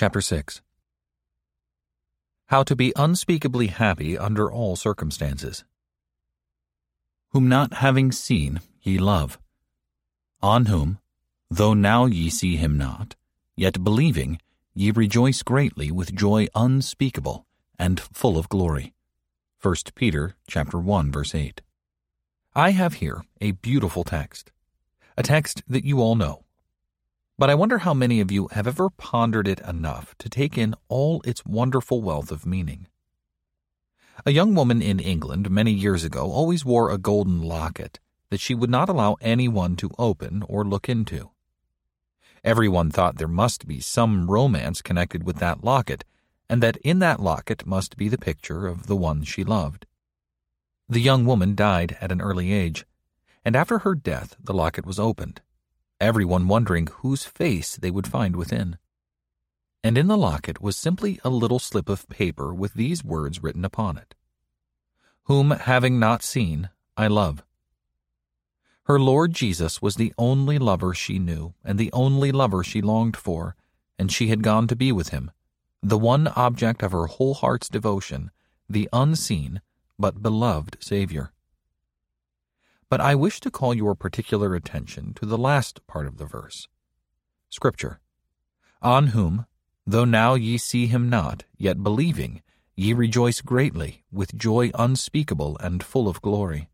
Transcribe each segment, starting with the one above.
Chapter 6 How to be unspeakably happy under all circumstances. Whom not having seen ye love, on whom, though now ye see him not, yet believing, ye rejoice greatly with joy unspeakable and full of glory. 1 Peter chapter 1 verse 8. I have here a beautiful text, a text that you all know. But I wonder how many of you have ever pondered it enough to take in all its wonderful wealth of meaning. A young woman in England many years ago always wore a golden locket that she would not allow anyone to open or look into. Everyone thought there must be some romance connected with that locket, and that in that locket must be the picture of the one she loved. The young woman died at an early age, and after her death the locket was opened, everyone wondering whose face they would find within. And in the locket was simply a little slip of paper with these words written upon it Whom having not seen, I love. Her Lord Jesus was the only lover she knew, and the only lover she longed for, and she had gone to be with him, the one object of her whole heart's devotion, the unseen, but beloved Savior. But I wish to call your particular attention to the last part of the verse. Scripture, On whom, though now ye see him not, yet believing, ye rejoice greatly, with joy unspeakable and full of glory.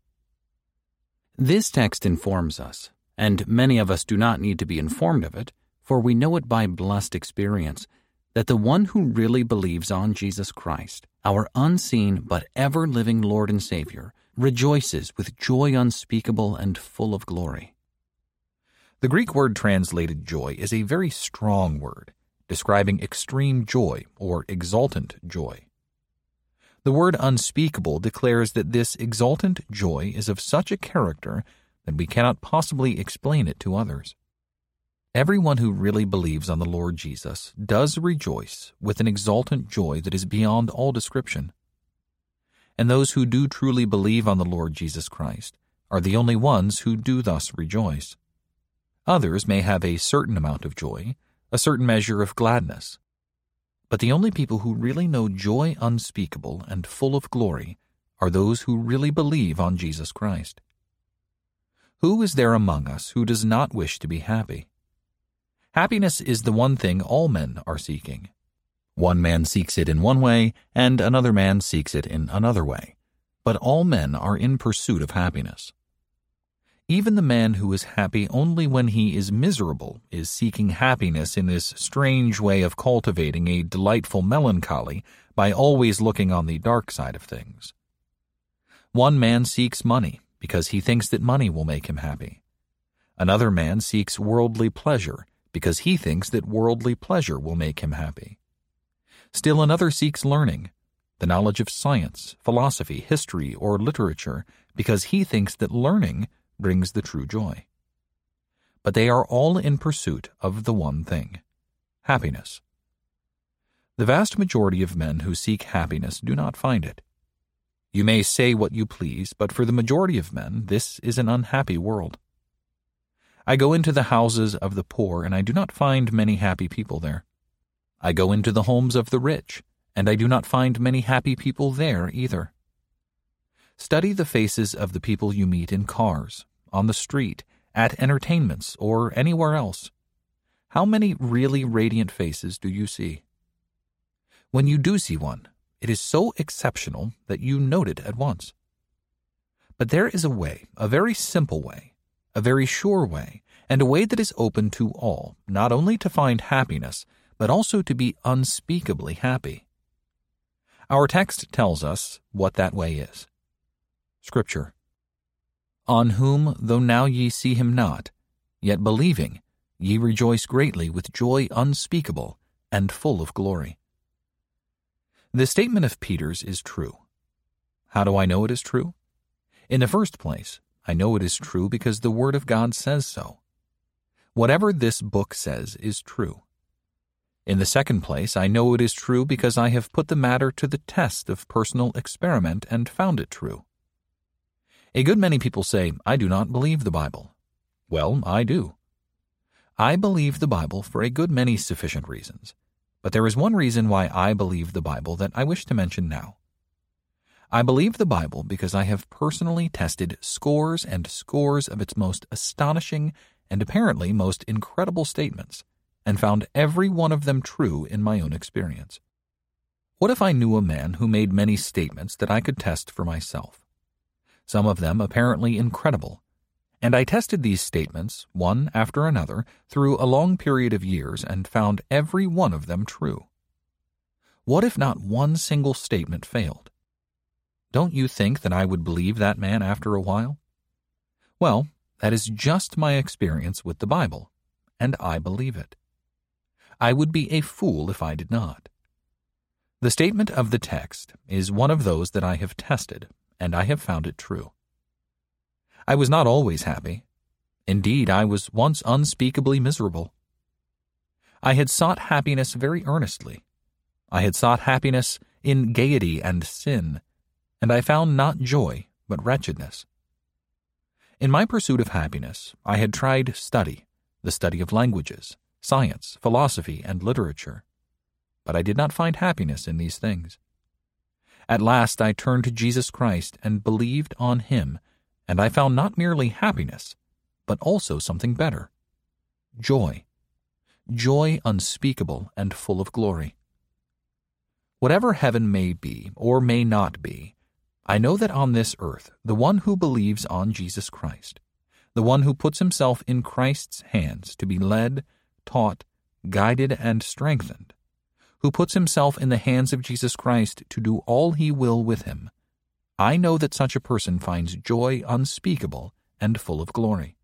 This text informs us, and many of us do not need to be informed of it, for we know it by blessed experience, that the one who really believes on Jesus Christ our unseen but ever living Lord and Savior, rejoices with joy unspeakable and full of glory. The Greek word translated joy is a very strong word, describing extreme joy or exultant joy. The word unspeakable declares that this exultant joy is of such a character that we cannot possibly explain it to others. Everyone who really believes on the Lord Jesus does rejoice with an exultant joy that is beyond all description. And those who do truly believe on the Lord Jesus Christ are the only ones who do thus rejoice. Others may have a certain amount of joy, a certain measure of gladness. But the only people who really know joy unspeakable and full of glory are those who really believe on Jesus Christ. Who is there among us who does not wish to be happy? Happiness is the one thing all men are seeking. One man seeks it in one way, and another man seeks it in another way. But all men are in pursuit of happiness. Even the man who is happy only when he is miserable is seeking happiness in this strange way of cultivating a delightful melancholy by always looking on the dark side of things. One man seeks money because he thinks that money will make him happy. Another man seeks worldly pleasure because he thinks that worldly pleasure will make him happy. Still another seeks learning, the knowledge of science, philosophy, history, or literature, because he thinks that learning brings the true joy. But they are all in pursuit of the one thing happiness. The vast majority of men who seek happiness do not find it. You may say what you please, but for the majority of men, this is an unhappy world. I go into the houses of the poor, and I do not find many happy people there. I go into the homes of the rich, and I do not find many happy people there either. Study the faces of the people you meet in cars, on the street, at entertainments, or anywhere else. How many really radiant faces do you see? When you do see one, it is so exceptional that you note it at once. But there is a way, a very simple way, a very sure way, and a way that is open to all, not only to find happiness, but also to be unspeakably happy. Our text tells us what that way is. Scripture On whom, though now ye see him not, yet believing, ye rejoice greatly with joy unspeakable and full of glory. The statement of Peter's is true. How do I know it is true? In the first place, I know it is true because the Word of God says so. Whatever this book says is true. In the second place, I know it is true because I have put the matter to the test of personal experiment and found it true. A good many people say, I do not believe the Bible. Well, I do. I believe the Bible for a good many sufficient reasons, but there is one reason why I believe the Bible that I wish to mention now. I believe the Bible because I have personally tested scores and scores of its most astonishing and apparently most incredible statements and found every one of them true in my own experience. What if I knew a man who made many statements that I could test for myself? Some of them apparently incredible, and I tested these statements, one after another, through a long period of years and found every one of them true. What if not one single statement failed? Don't you think that I would believe that man after a while? Well, that is just my experience with the Bible, and I believe it. I would be a fool if I did not. The statement of the text is one of those that I have tested, and I have found it true. I was not always happy. Indeed, I was once unspeakably miserable. I had sought happiness very earnestly. I had sought happiness in gaiety and sin, and I found not joy, but wretchedness. In my pursuit of happiness, I had tried study, the study of languages, science, philosophy, and literature. But I did not find happiness in these things. At last I turned to Jesus Christ and believed on him and I found not merely happiness, but also something better joy. Joy unspeakable and full of glory. Whatever heaven may be or may not be, I know that on this earth the one who believes on Jesus Christ, the one who puts himself in Christ's hands to be led, taught, guided, and strengthened, who puts himself in the hands of Jesus Christ to do all he will with him, I know that such a person finds joy unspeakable and full of glory.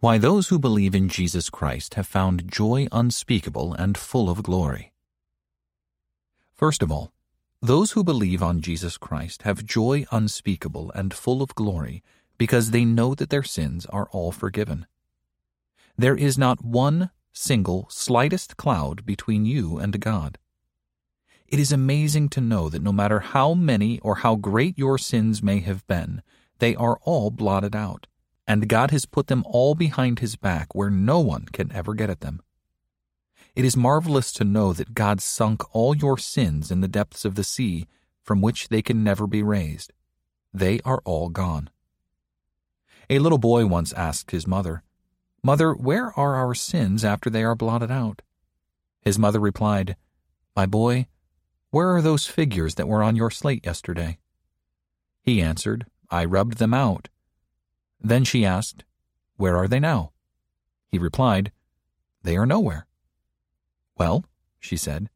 Why those who believe in Jesus Christ have found joy unspeakable and full of glory. First of all, those who believe on Jesus Christ have joy unspeakable and full of glory because they know that their sins are all forgiven. There is not one single slightest cloud between you and God. It is amazing to know that no matter how many or how great your sins may have been, they are all blotted out, and God has put them all behind his back where no one can ever get at them. It is marvelous to know that God sunk all your sins in the depths of the sea, from which they can never be raised. They are all gone. A little boy once asked his mother, Mother, where are our sins after they are blotted out? His mother replied, My boy, where are those figures that were on your slate yesterday? He answered, I rubbed them out. Then she asked, Where are they now? He replied, They are nowhere. Well, she said,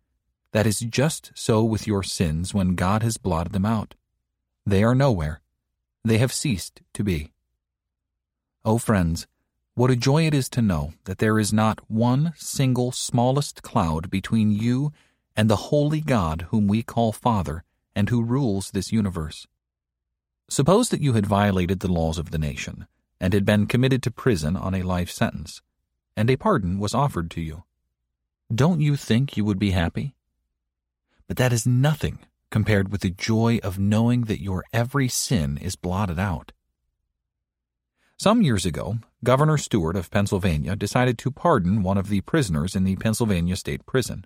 that is just so with your sins when God has blotted them out. They are nowhere. They have ceased to be. Oh, friends, what a joy it is to know that there is not one single smallest cloud between you and the holy God whom we call Father and who rules this universe. Suppose that you had violated the laws of the nation and had been committed to prison on a life sentence, and a pardon was offered to you. Don't you think you would be happy? But that is nothing compared with the joy of knowing that your every sin is blotted out. Some years ago, Governor Stuart of Pennsylvania decided to pardon one of the prisoners in the Pennsylvania State Prison.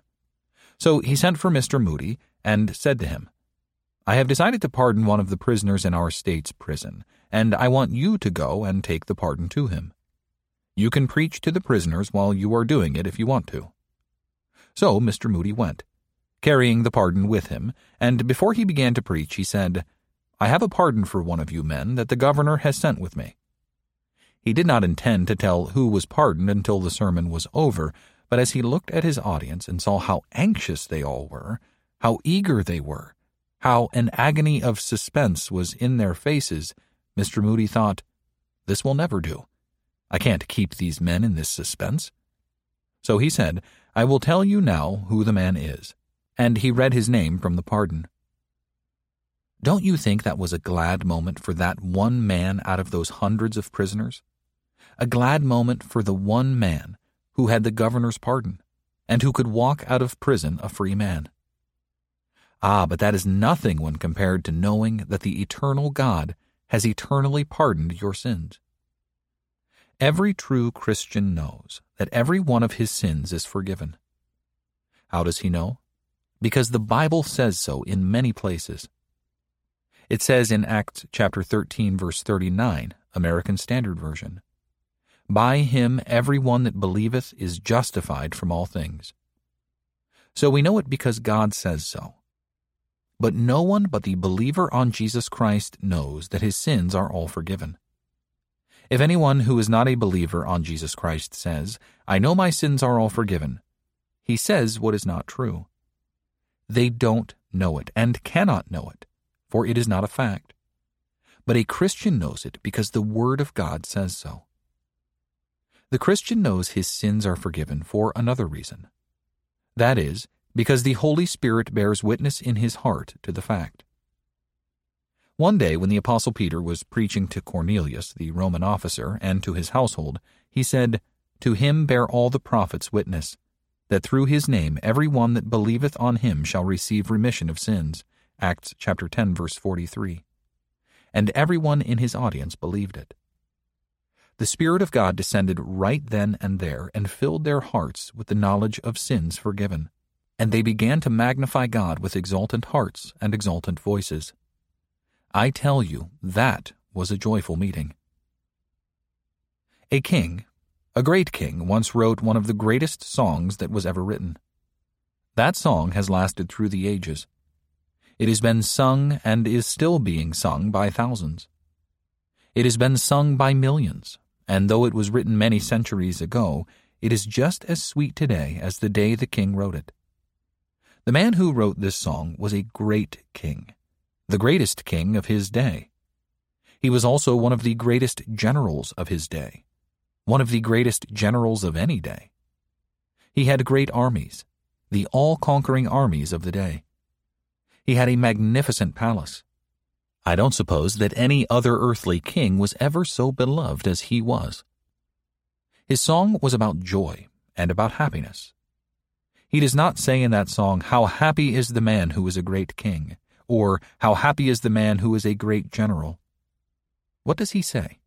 So he sent for Mr. Moody and said to him, I have decided to pardon one of the prisoners in our state's prison, and I want you to go and take the pardon to him. You can preach to the prisoners while you are doing it if you want to. So Mr. Moody went, carrying the pardon with him, and before he began to preach, he said, I have a pardon for one of you men that the governor has sent with me. He did not intend to tell who was pardoned until the sermon was over, but as he looked at his audience and saw how anxious they all were, how eager they were, how an agony of suspense was in their faces, Mr. Moody thought, This will never do. I can't keep these men in this suspense. So he said, I will tell you now who the man is. And he read his name from the pardon. Don't you think that was a glad moment for that one man out of those hundreds of prisoners? A glad moment for the one man who had the governor's pardon, and who could walk out of prison a free man. Ah, but that is nothing when compared to knowing that the eternal God has eternally pardoned your sins. Every true Christian knows that every one of his sins is forgiven. How does he know? Because the Bible says so in many places. It says in Acts chapter 13 verse 39, American Standard Version, By him every one that believeth is justified from all things. So we know it because God says so. But no one but the believer on Jesus Christ knows that his sins are all forgiven. If anyone who is not a believer on Jesus Christ says, I know my sins are all forgiven, he says what is not true. They don't know it and cannot know it, for it is not a fact. But a Christian knows it because the Word of God says so. The Christian knows his sins are forgiven for another reason. That is, because the Holy Spirit bears witness in his heart to the fact. One day, when the Apostle Peter was preaching to Cornelius, the Roman officer, and to his household, he said, To him bear all the prophets witness, that through his name every one that believeth on him shall receive remission of sins. Acts chapter 10 verse 43. And every one in his audience believed it. The Spirit of God descended right then and there and filled their hearts with the knowledge of sins forgiven. And they began to magnify God with exultant hearts and exultant voices. I tell you, that was a joyful meeting. A king, a great king once wrote one of the greatest songs that was ever written. That song has lasted through the ages. It has been sung and is still being sung by thousands. It has been sung by millions, and though it was written many centuries ago, it is just as sweet today as the day the king wrote it. The man who wrote this song was a great king, the greatest king of his day. He was also one of the greatest generals of his day one of the greatest generals of any day. He had great armies, the all conquering armies of the day. He had a magnificent palace. I don't suppose that any other earthly king was ever so beloved as he was. His song was about joy and about happiness. He does not say in that song, How happy is the man who is a great king, or How happy is the man who is a great general. What does he say?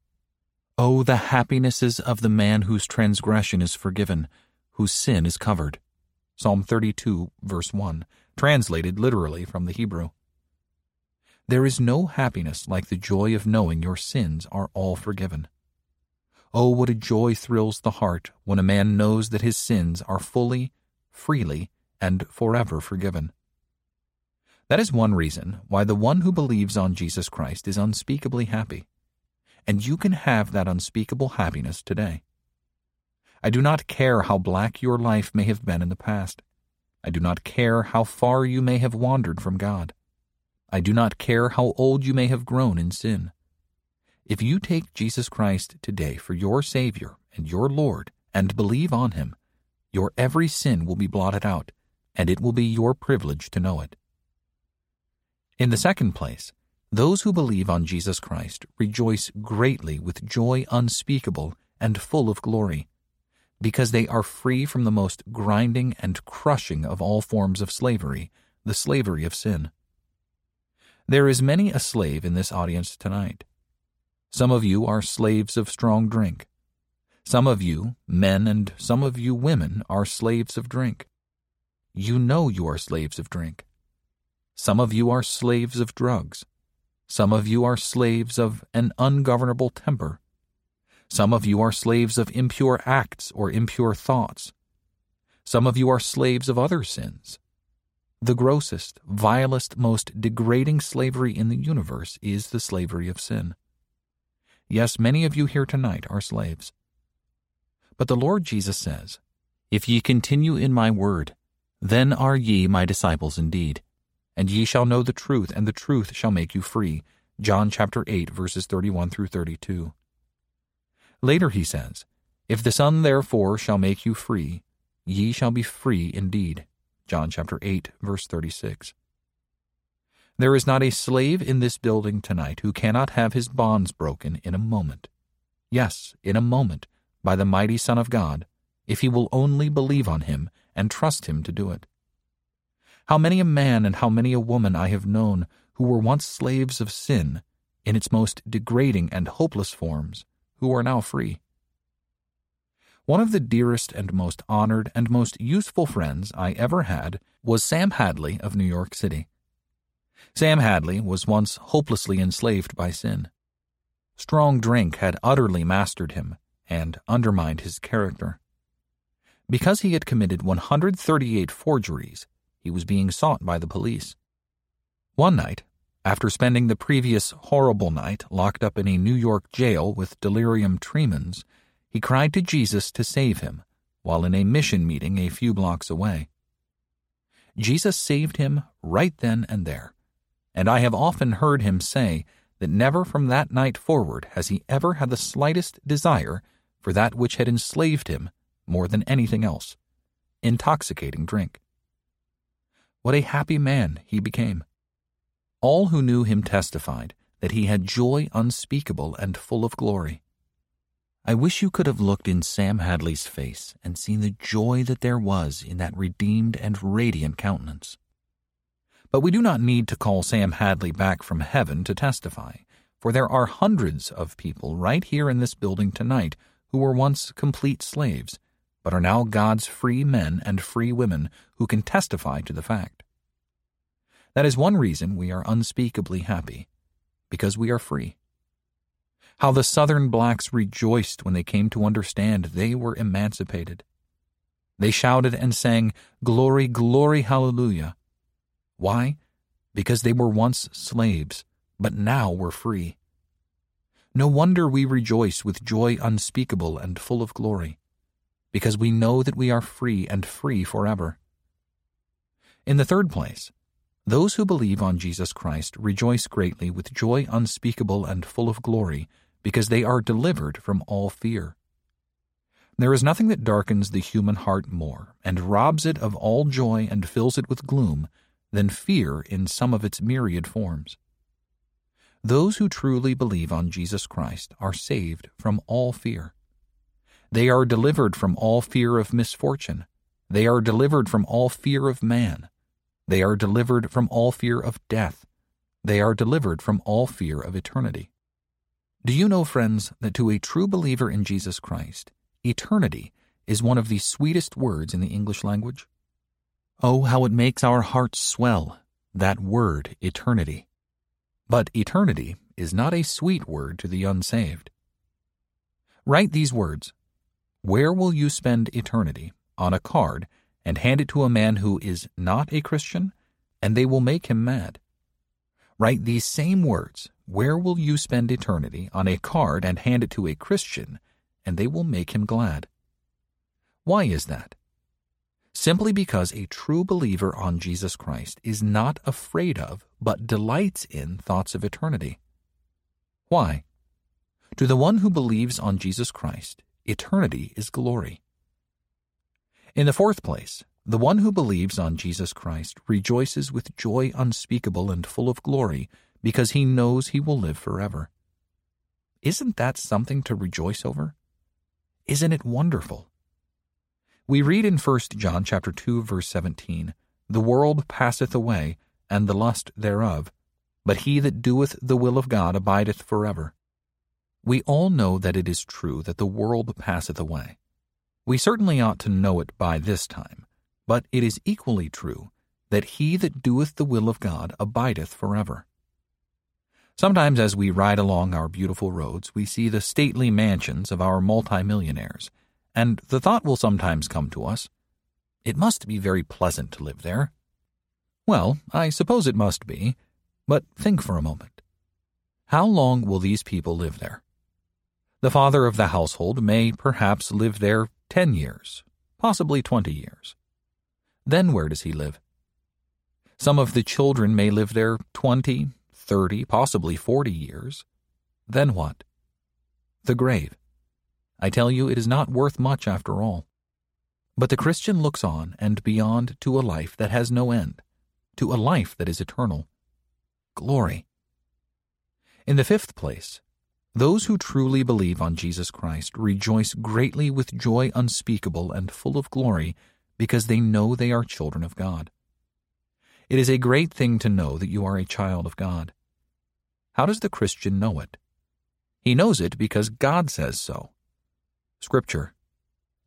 Oh, the happinesses of the man whose transgression is forgiven, whose sin is covered. Psalm 32, verse 1, translated literally from the Hebrew. There is no happiness like the joy of knowing your sins are all forgiven. Oh, what a joy thrills the heart when a man knows that his sins are fully, freely, and forever forgiven. That is one reason why the one who believes on Jesus Christ is unspeakably happy and you can have that unspeakable happiness today. I do not care how black your life may have been in the past. I do not care how far you may have wandered from God. I do not care how old you may have grown in sin. If you take Jesus Christ today for your Savior and your Lord and believe on Him, your every sin will be blotted out, and it will be your privilege to know it. In the second place, those who believe on Jesus Christ rejoice greatly with joy unspeakable and full of glory, because they are free from the most grinding and crushing of all forms of slavery, the slavery of sin. There is many a slave in this audience tonight. Some of you are slaves of strong drink. Some of you, men and some of you women, are slaves of drink. You know you are slaves of drink. Some of you are slaves of drugs. Some of you are slaves of an ungovernable temper. Some of you are slaves of impure acts or impure thoughts. Some of you are slaves of other sins. The grossest, vilest, most degrading slavery in the universe is the slavery of sin. Yes, many of you here tonight are slaves. But the Lord Jesus says, If ye continue in my word, then are ye my disciples indeed and ye shall know the truth, and the truth shall make you free. John chapter 8, verses 31 through 32. Later he says, If the Son therefore shall make you free, ye shall be free indeed. John chapter 8, verse 36. There is not a slave in this building tonight who cannot have his bonds broken in a moment. Yes, in a moment, by the mighty Son of God, if he will only believe on him and trust him to do it. How many a man and how many a woman I have known who were once slaves of sin, in its most degrading and hopeless forms, who are now free. One of the dearest and most honored and most useful friends I ever had was Sam Hadley of New York City. Sam Hadley was once hopelessly enslaved by sin. Strong drink had utterly mastered him and undermined his character. Because he had committed 138 forgeries, he was being sought by the police. One night, after spending the previous horrible night locked up in a New York jail with delirium tremens, he cried to Jesus to save him while in a mission meeting a few blocks away. Jesus saved him right then and there, and I have often heard him say that never from that night forward has he ever had the slightest desire for that which had enslaved him more than anything else intoxicating drink. What a happy man he became. All who knew him testified that he had joy unspeakable and full of glory. I wish you could have looked in Sam Hadley's face and seen the joy that there was in that redeemed and radiant countenance. But we do not need to call Sam Hadley back from heaven to testify, for there are hundreds of people right here in this building tonight who were once complete slaves, but are now God's free men and free women who can testify to the fact. That is one reason we are unspeakably happy, because we are free. How the Southern blacks rejoiced when they came to understand they were emancipated. They shouted and sang, Glory, glory, hallelujah why? Because they were once slaves, but now were free. No wonder we rejoice with joy unspeakable and full of glory, because we know that we are free and free forever. In the third place, those who believe on Jesus Christ rejoice greatly with joy unspeakable and full of glory, because they are delivered from all fear. There is nothing that darkens the human heart more, and robs it of all joy and fills it with gloom, than fear in some of its myriad forms. Those who truly believe on Jesus Christ are saved from all fear. They are delivered from all fear of misfortune. They are delivered from all fear of man. They are delivered from all fear of death. They are delivered from all fear of eternity. Do you know, friends, that to a true believer in Jesus Christ, eternity is one of the sweetest words in the English language? Oh, how it makes our hearts swell, that word, eternity. But eternity is not a sweet word to the unsaved. Write these words Where will you spend eternity? on a card and hand it to a man who is not a Christian, and they will make him mad. Write these same words Where will you spend eternity? on a card and hand it to a Christian, and they will make him glad. Why is that? simply because a true believer on Jesus Christ is not afraid of, but delights in thoughts of eternity. Why? To the one who believes on Jesus Christ, eternity is glory. In the fourth place, the one who believes on Jesus Christ rejoices with joy unspeakable and full of glory because he knows he will live forever. Isn't that something to rejoice over? Isn't it wonderful? We read in 1 John chapter 2 verse 17, "The world passeth away, and the lust thereof, but he that doeth the will of God abideth forever." We all know that it is true that the world passeth away. We certainly ought to know it by this time, but it is equally true that he that doeth the will of God abideth forever. Sometimes as we ride along our beautiful roads, we see the stately mansions of our multimillionaires and the thought will sometimes come to us, it must be very pleasant to live there. Well, I suppose it must be, but think for a moment. How long will these people live there? The father of the household may perhaps live there ten years, possibly twenty years. Then where does he live? Some of the children may live there twenty, thirty, possibly forty years. Then what? The grave. I tell you, it is not worth much after all. But the Christian looks on and beyond to a life that has no end, to a life that is eternal. Glory. In the fifth place, those who truly believe on Jesus Christ rejoice greatly with joy unspeakable and full of glory because they know they are children of God. It is a great thing to know that you are a child of God. How does the Christian know it? He knows it because God says so. Scripture.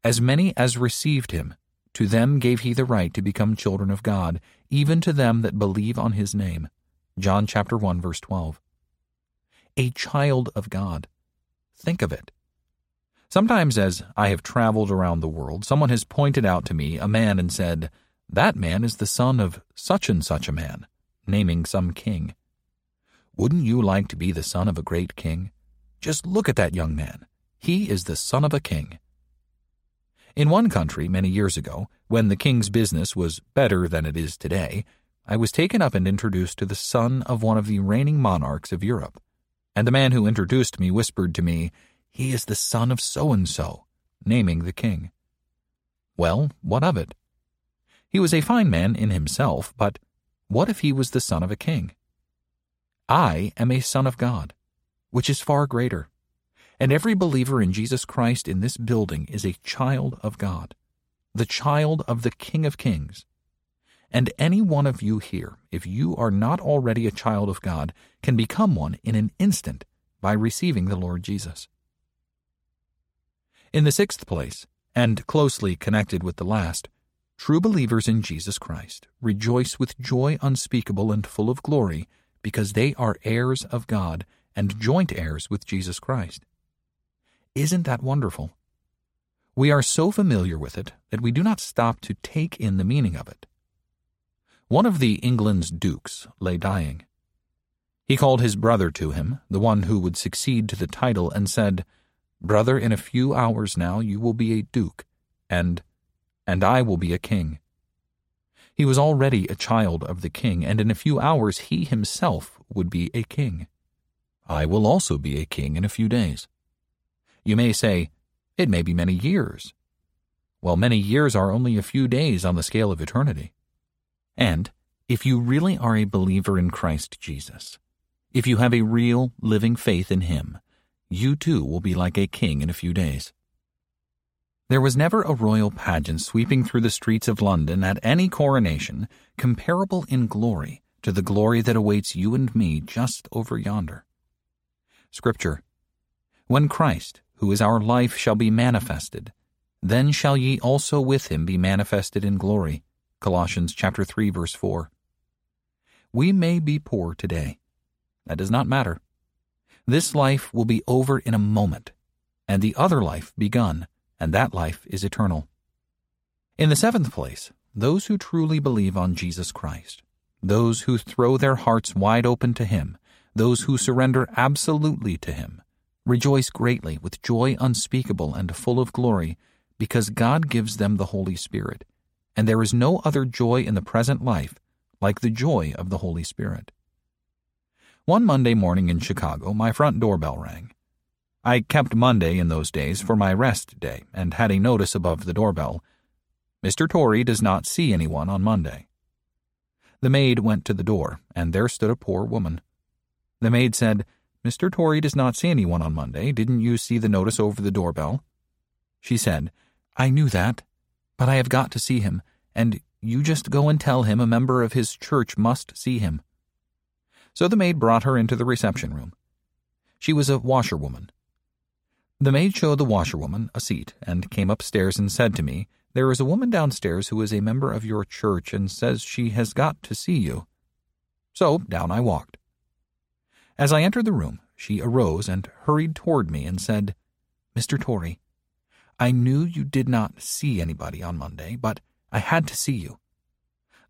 As many as received him, to them gave he the right to become children of God, even to them that believe on his name. John chapter 1 verse 12. A child of God. Think of it. Sometimes as I have traveled around the world, someone has pointed out to me a man and said, That man is the son of such and such a man, naming some king. Wouldn't you like to be the son of a great king? Just look at that young man. He is the son of a king. In one country, many years ago, when the king's business was better than it is today, I was taken up and introduced to the son of one of the reigning monarchs of Europe. And the man who introduced me whispered to me, He is the son of so and so, naming the king. Well, what of it? He was a fine man in himself, but what if he was the son of a king? I am a son of God, which is far greater and every believer in Jesus Christ in this building is a child of God, the child of the King of Kings. And any one of you here, if you are not already a child of God, can become one in an instant by receiving the Lord Jesus. In the sixth place, and closely connected with the last, true believers in Jesus Christ rejoice with joy unspeakable and full of glory because they are heirs of God and joint heirs with Jesus Christ. Isn't that wonderful? We are so familiar with it that we do not stop to take in the meaning of it. One of the England's dukes lay dying. He called his brother to him, the one who would succeed to the title, and said, Brother, in a few hours now you will be a duke, and and I will be a king. He was already a child of the king, and in a few hours he himself would be a king. I will also be a king in a few days. You may say, it may be many years. Well, many years are only a few days on the scale of eternity. And if you really are a believer in Christ Jesus, if you have a real, living faith in Him, you too will be like a king in a few days. There was never a royal pageant sweeping through the streets of London at any coronation comparable in glory to the glory that awaits you and me just over yonder. Scripture When Christ, who is our life, shall be manifested. Then shall ye also with him be manifested in glory. Colossians chapter 3 verse 4. We may be poor today. That does not matter. This life will be over in a moment, and the other life begun, and that life is eternal. In the seventh place, those who truly believe on Jesus Christ, those who throw their hearts wide open to Him, those who surrender absolutely to Him, rejoice greatly with joy unspeakable and full of glory, because God gives them the Holy Spirit, and there is no other joy in the present life like the joy of the Holy Spirit. One Monday morning in Chicago, my front doorbell rang. I kept Monday in those days for my rest day and had a notice above the doorbell Mr. Torrey does not see anyone on Monday. The maid went to the door, and there stood a poor woman. The maid said, Mr. Torrey does not see anyone on Monday. Didn't you see the notice over the doorbell? She said, I knew that, but I have got to see him, and you just go and tell him a member of his church must see him. So the maid brought her into the reception room. She was a washerwoman. The maid showed the washerwoman a seat and came upstairs and said to me, There is a woman downstairs who is a member of your church and says she has got to see you. So down I walked. As I entered the room, she arose and hurried toward me and said, Mr. Torrey, I knew you did not see anybody on Monday, but I had to see you.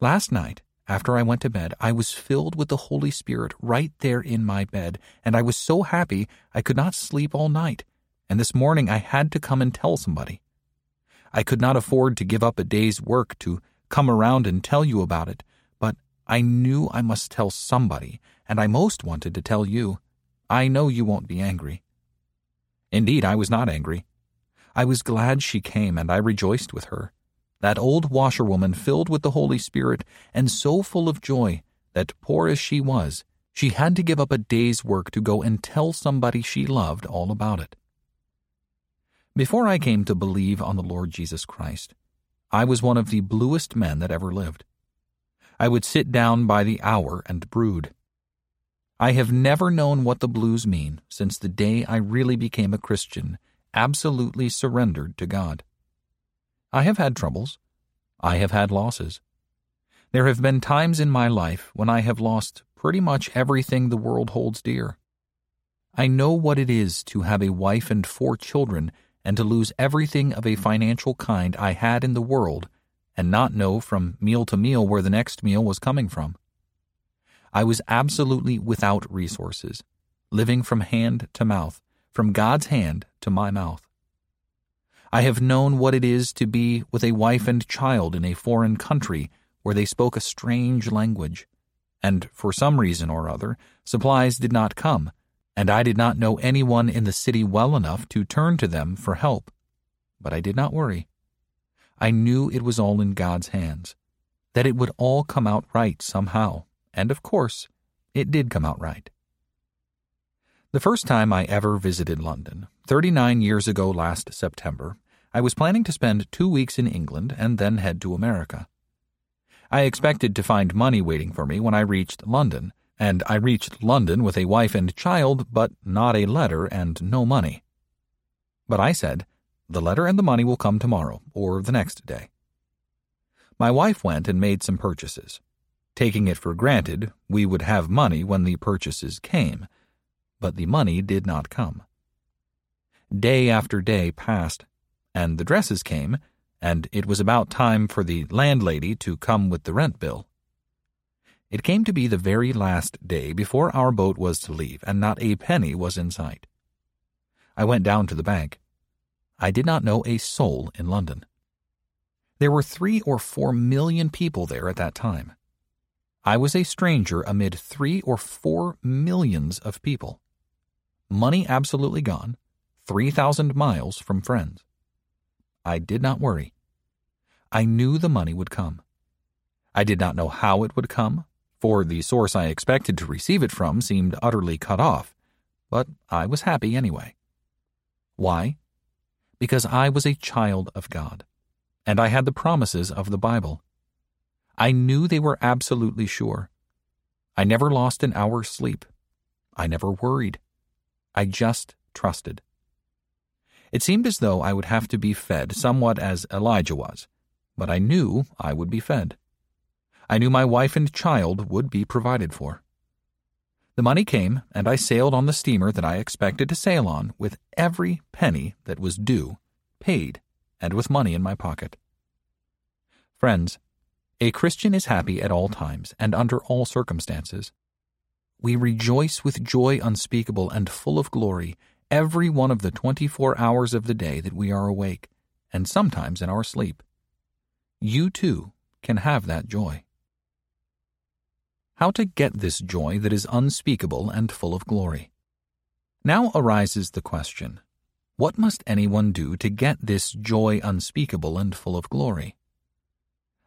Last night, after I went to bed, I was filled with the Holy Spirit right there in my bed, and I was so happy I could not sleep all night, and this morning I had to come and tell somebody. I could not afford to give up a day's work to come around and tell you about it, but I knew I must tell somebody, and I most wanted to tell you. I know you won't be angry. Indeed, I was not angry. I was glad she came, and I rejoiced with her. That old washerwoman filled with the Holy Spirit and so full of joy that, poor as she was, she had to give up a day's work to go and tell somebody she loved all about it. Before I came to believe on the Lord Jesus Christ, I was one of the bluest men that ever lived. I would sit down by the hour and brood. I have never known what the blues mean since the day I really became a Christian, absolutely surrendered to God. I have had troubles. I have had losses. There have been times in my life when I have lost pretty much everything the world holds dear. I know what it is to have a wife and four children and to lose everything of a hmm. financial kind I had in the world and not know from meal to meal where the next meal was coming from. I was absolutely without resources, living from hand to mouth, from God's hand to my mouth. I have known what it is to be with a wife and child in a foreign country where they spoke a strange language, and for some reason or other, supplies did not come, and I did not know anyone in the city well enough to turn to them for help. But I did not worry. I knew it was all in God's hands, that it would all come out right somehow, and of course, it did come out right. The first time I ever visited London, 39 years ago last September, I was planning to spend two weeks in England and then head to America. I expected to find money waiting for me when I reached London, and I reached London with a wife and child, but not a letter and no money. But I said, the letter and the money will come tomorrow or the next day. My wife went and made some purchases. Taking it for granted, we would have money when the purchases came, but the money did not come. Day after day passed, and the dresses came, and it was about time for the landlady to come with the rent bill. It came to be the very last day before our boat was to leave, and not a penny was in sight. I went down to the bank. I did not know a soul in London. There were three or four million people there at that time. I was a stranger amid three or four millions of people. Money absolutely gone, 3,000 miles from friends. I did not worry. I knew the money would come. I did not know how it would come, for the source I expected to receive it from seemed utterly cut off, but I was happy anyway. Why? because I was a child of God, and I had the promises of the Bible. I knew they were absolutely sure. I never lost an hour's sleep. I never worried. I just trusted. It seemed as though I would have to be fed somewhat as Elijah was, but I knew I would be fed. I knew my wife and child would be provided for. The money came, and I sailed on the steamer that I expected to sail on with every penny that was due, paid, and with money in my pocket. Friends, a Christian is happy at all times and under all circumstances. We rejoice with joy unspeakable and full of glory every one of the twenty four hours of the day that we are awake, and sometimes in our sleep. You too can have that joy. How to get this joy that is unspeakable and full of glory. Now arises the question What must anyone do to get this joy unspeakable and full of glory?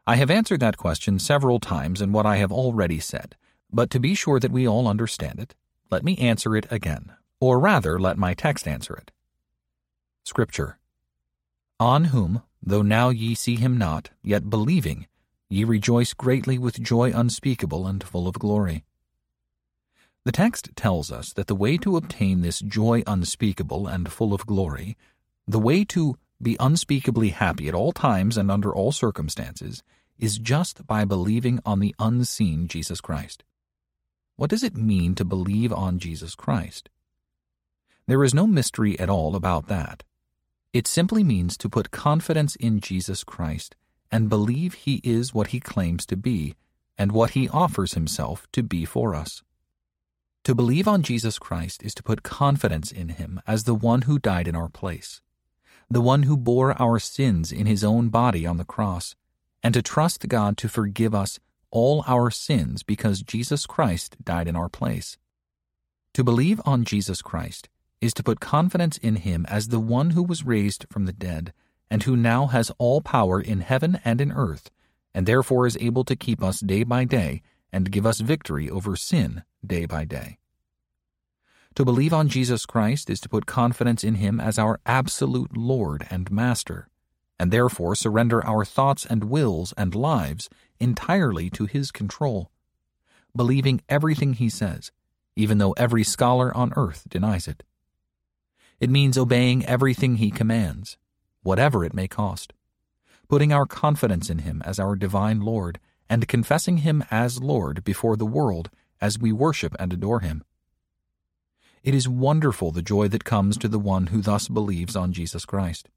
I have answered that question several times in what I have already said, but to be sure that we all understand it, let me answer it again, or rather, let my text answer it. Scripture On whom, though now ye see him not, yet believing, Ye rejoice greatly with joy unspeakable and full of glory. The text tells us that the way to obtain this joy unspeakable and full of glory, the way to be unspeakably happy at all times and under all circumstances, is just by believing on the unseen Jesus Christ. What does it mean to believe on Jesus Christ? There is no mystery at all about that. It simply means to put confidence in Jesus Christ and believe he is what he claims to be and what he offers himself to be for us. To believe on Jesus Christ is to put confidence in him as the one who died in our place, the one who bore our sins in his own body on the cross, and to trust God to forgive us all our sins because Jesus Christ died in our place. To believe on Jesus Christ is to put confidence in him as the one who was raised from the dead and who now has all power in heaven and in earth, and therefore is able to keep us day by day and give us victory over sin day by day. To believe on Jesus Christ is to put confidence in Him as our absolute Lord and Master, and therefore surrender our thoughts and wills and lives entirely to His control, believing everything He says, even though every scholar on earth denies it. It means obeying everything He commands, whatever it may cost. putting our confidence in Him as our divine Lord, and confessing Him as Lord before the world as we worship and adore Him. It is wonderful the joy that comes to the one who thus believes on Jesus Christ.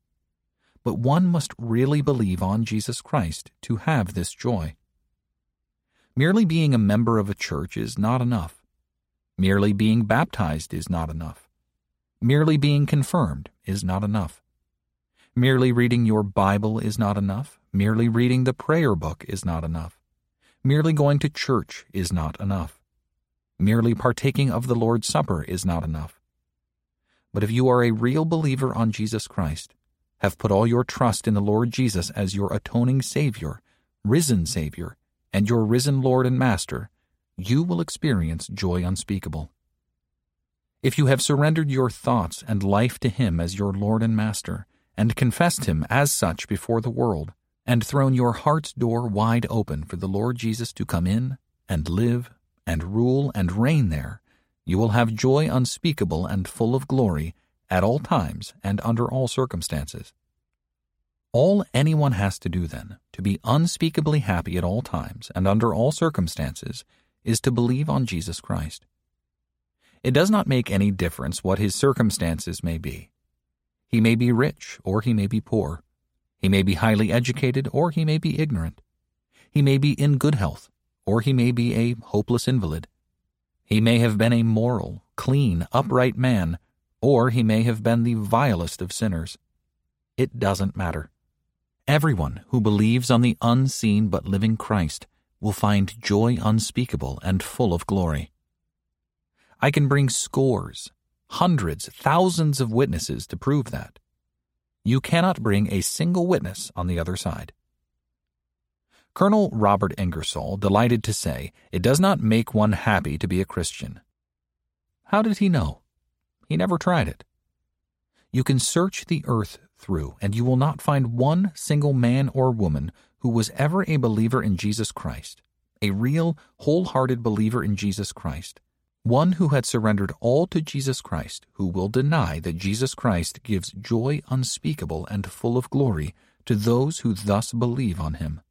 But one must really believe on Jesus Christ to have this joy. Merely being a member of a church is not enough. Merely being baptized is not enough. Merely being confirmed is not enough. Merely reading your Bible is not enough. Merely reading the prayer book is not enough. Merely going to church is not enough. Merely partaking of the Lord's Supper is not enough. But if you are a real believer on Jesus Christ, have put all your trust in the Lord Jesus as your atoning Savior, risen Savior, and your risen Lord and Master, you will experience joy unspeakable. If you have surrendered your thoughts and life to Him as your Lord and Master, and confessed Him as such before the world, and thrown your heart's door wide open for the Lord Jesus to come in and live and rule and reign there, you will have joy unspeakable and full of glory at all times and under all circumstances. All anyone has to do, then, to be unspeakably happy at all times and under all circumstances, is to believe on Jesus Christ. It does not make any difference what his circumstances may be. He may be rich or he may be poor. He may be highly educated or he may be ignorant. He may be in good health or he may be a hopeless invalid. He may have been a moral, clean, upright man, or he may have been the vilest of sinners. It doesn't matter. Everyone who believes on the unseen but living Christ will find joy unspeakable and full of glory. I can bring scores, hundreds, thousands of witnesses to prove that. You cannot bring a single witness on the other side. Colonel Robert Ingersoll delighted to say, It does not make one happy to be a Christian. How did he know? He never tried it. You can search the earth through, and you will not find one single man or woman who was ever a believer in Jesus Christ, a real, wholehearted believer in Jesus Christ, one who had surrendered all to Jesus Christ, who will deny that Jesus Christ gives joy unspeakable and full of glory to those who thus believe on him.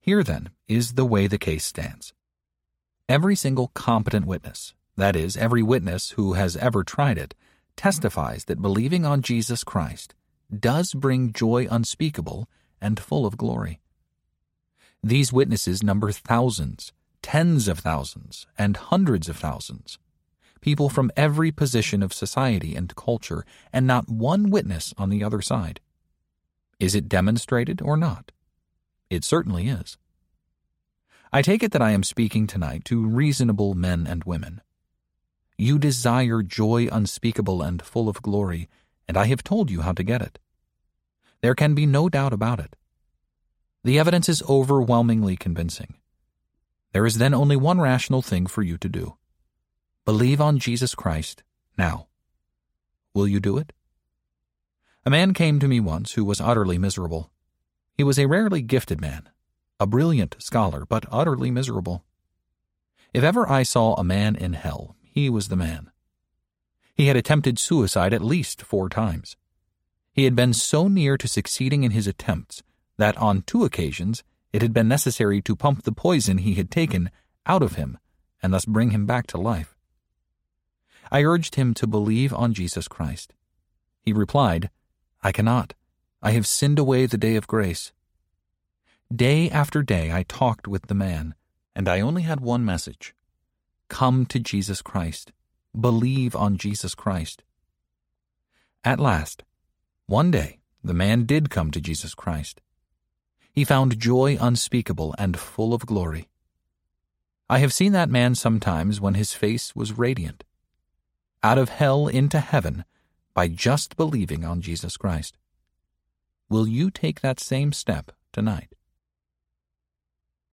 Here, then, is the way the case stands. Every single competent witness, that is, every witness who has ever tried it, testifies that believing on Jesus Christ does bring joy unspeakable and full of glory. These witnesses number thousands, tens of thousands, and hundreds of thousands. People from every position of society and culture, and not one witness on the other side. Is it demonstrated or not? It certainly is. I take it that I am speaking tonight to reasonable men and women. You desire joy unspeakable and full of glory, and I have told you how to get it. There can be no doubt about it. The evidence is overwhelmingly convincing. There is then only one rational thing for you to do believe on Jesus Christ now. Will you do it? A man came to me once who was utterly miserable. He was a rarely gifted man, a brilliant scholar, but utterly miserable. If ever I saw a man in hell, he was the man. He had attempted suicide at least four times. He had been so near to succeeding in his attempts that on two occasions it had been necessary to pump the poison he had taken out of him and thus bring him back to life. I urged him to believe on Jesus Christ. He replied, I cannot. I have sinned away the day of grace. Day after day I talked with the man, and I only had one message Come to Jesus Christ. Believe on Jesus Christ. At last, one day, the man did come to Jesus Christ. He found joy unspeakable and full of glory. I have seen that man sometimes when his face was radiant. Out of hell into heaven by just believing on Jesus Christ. Will you take that same step tonight?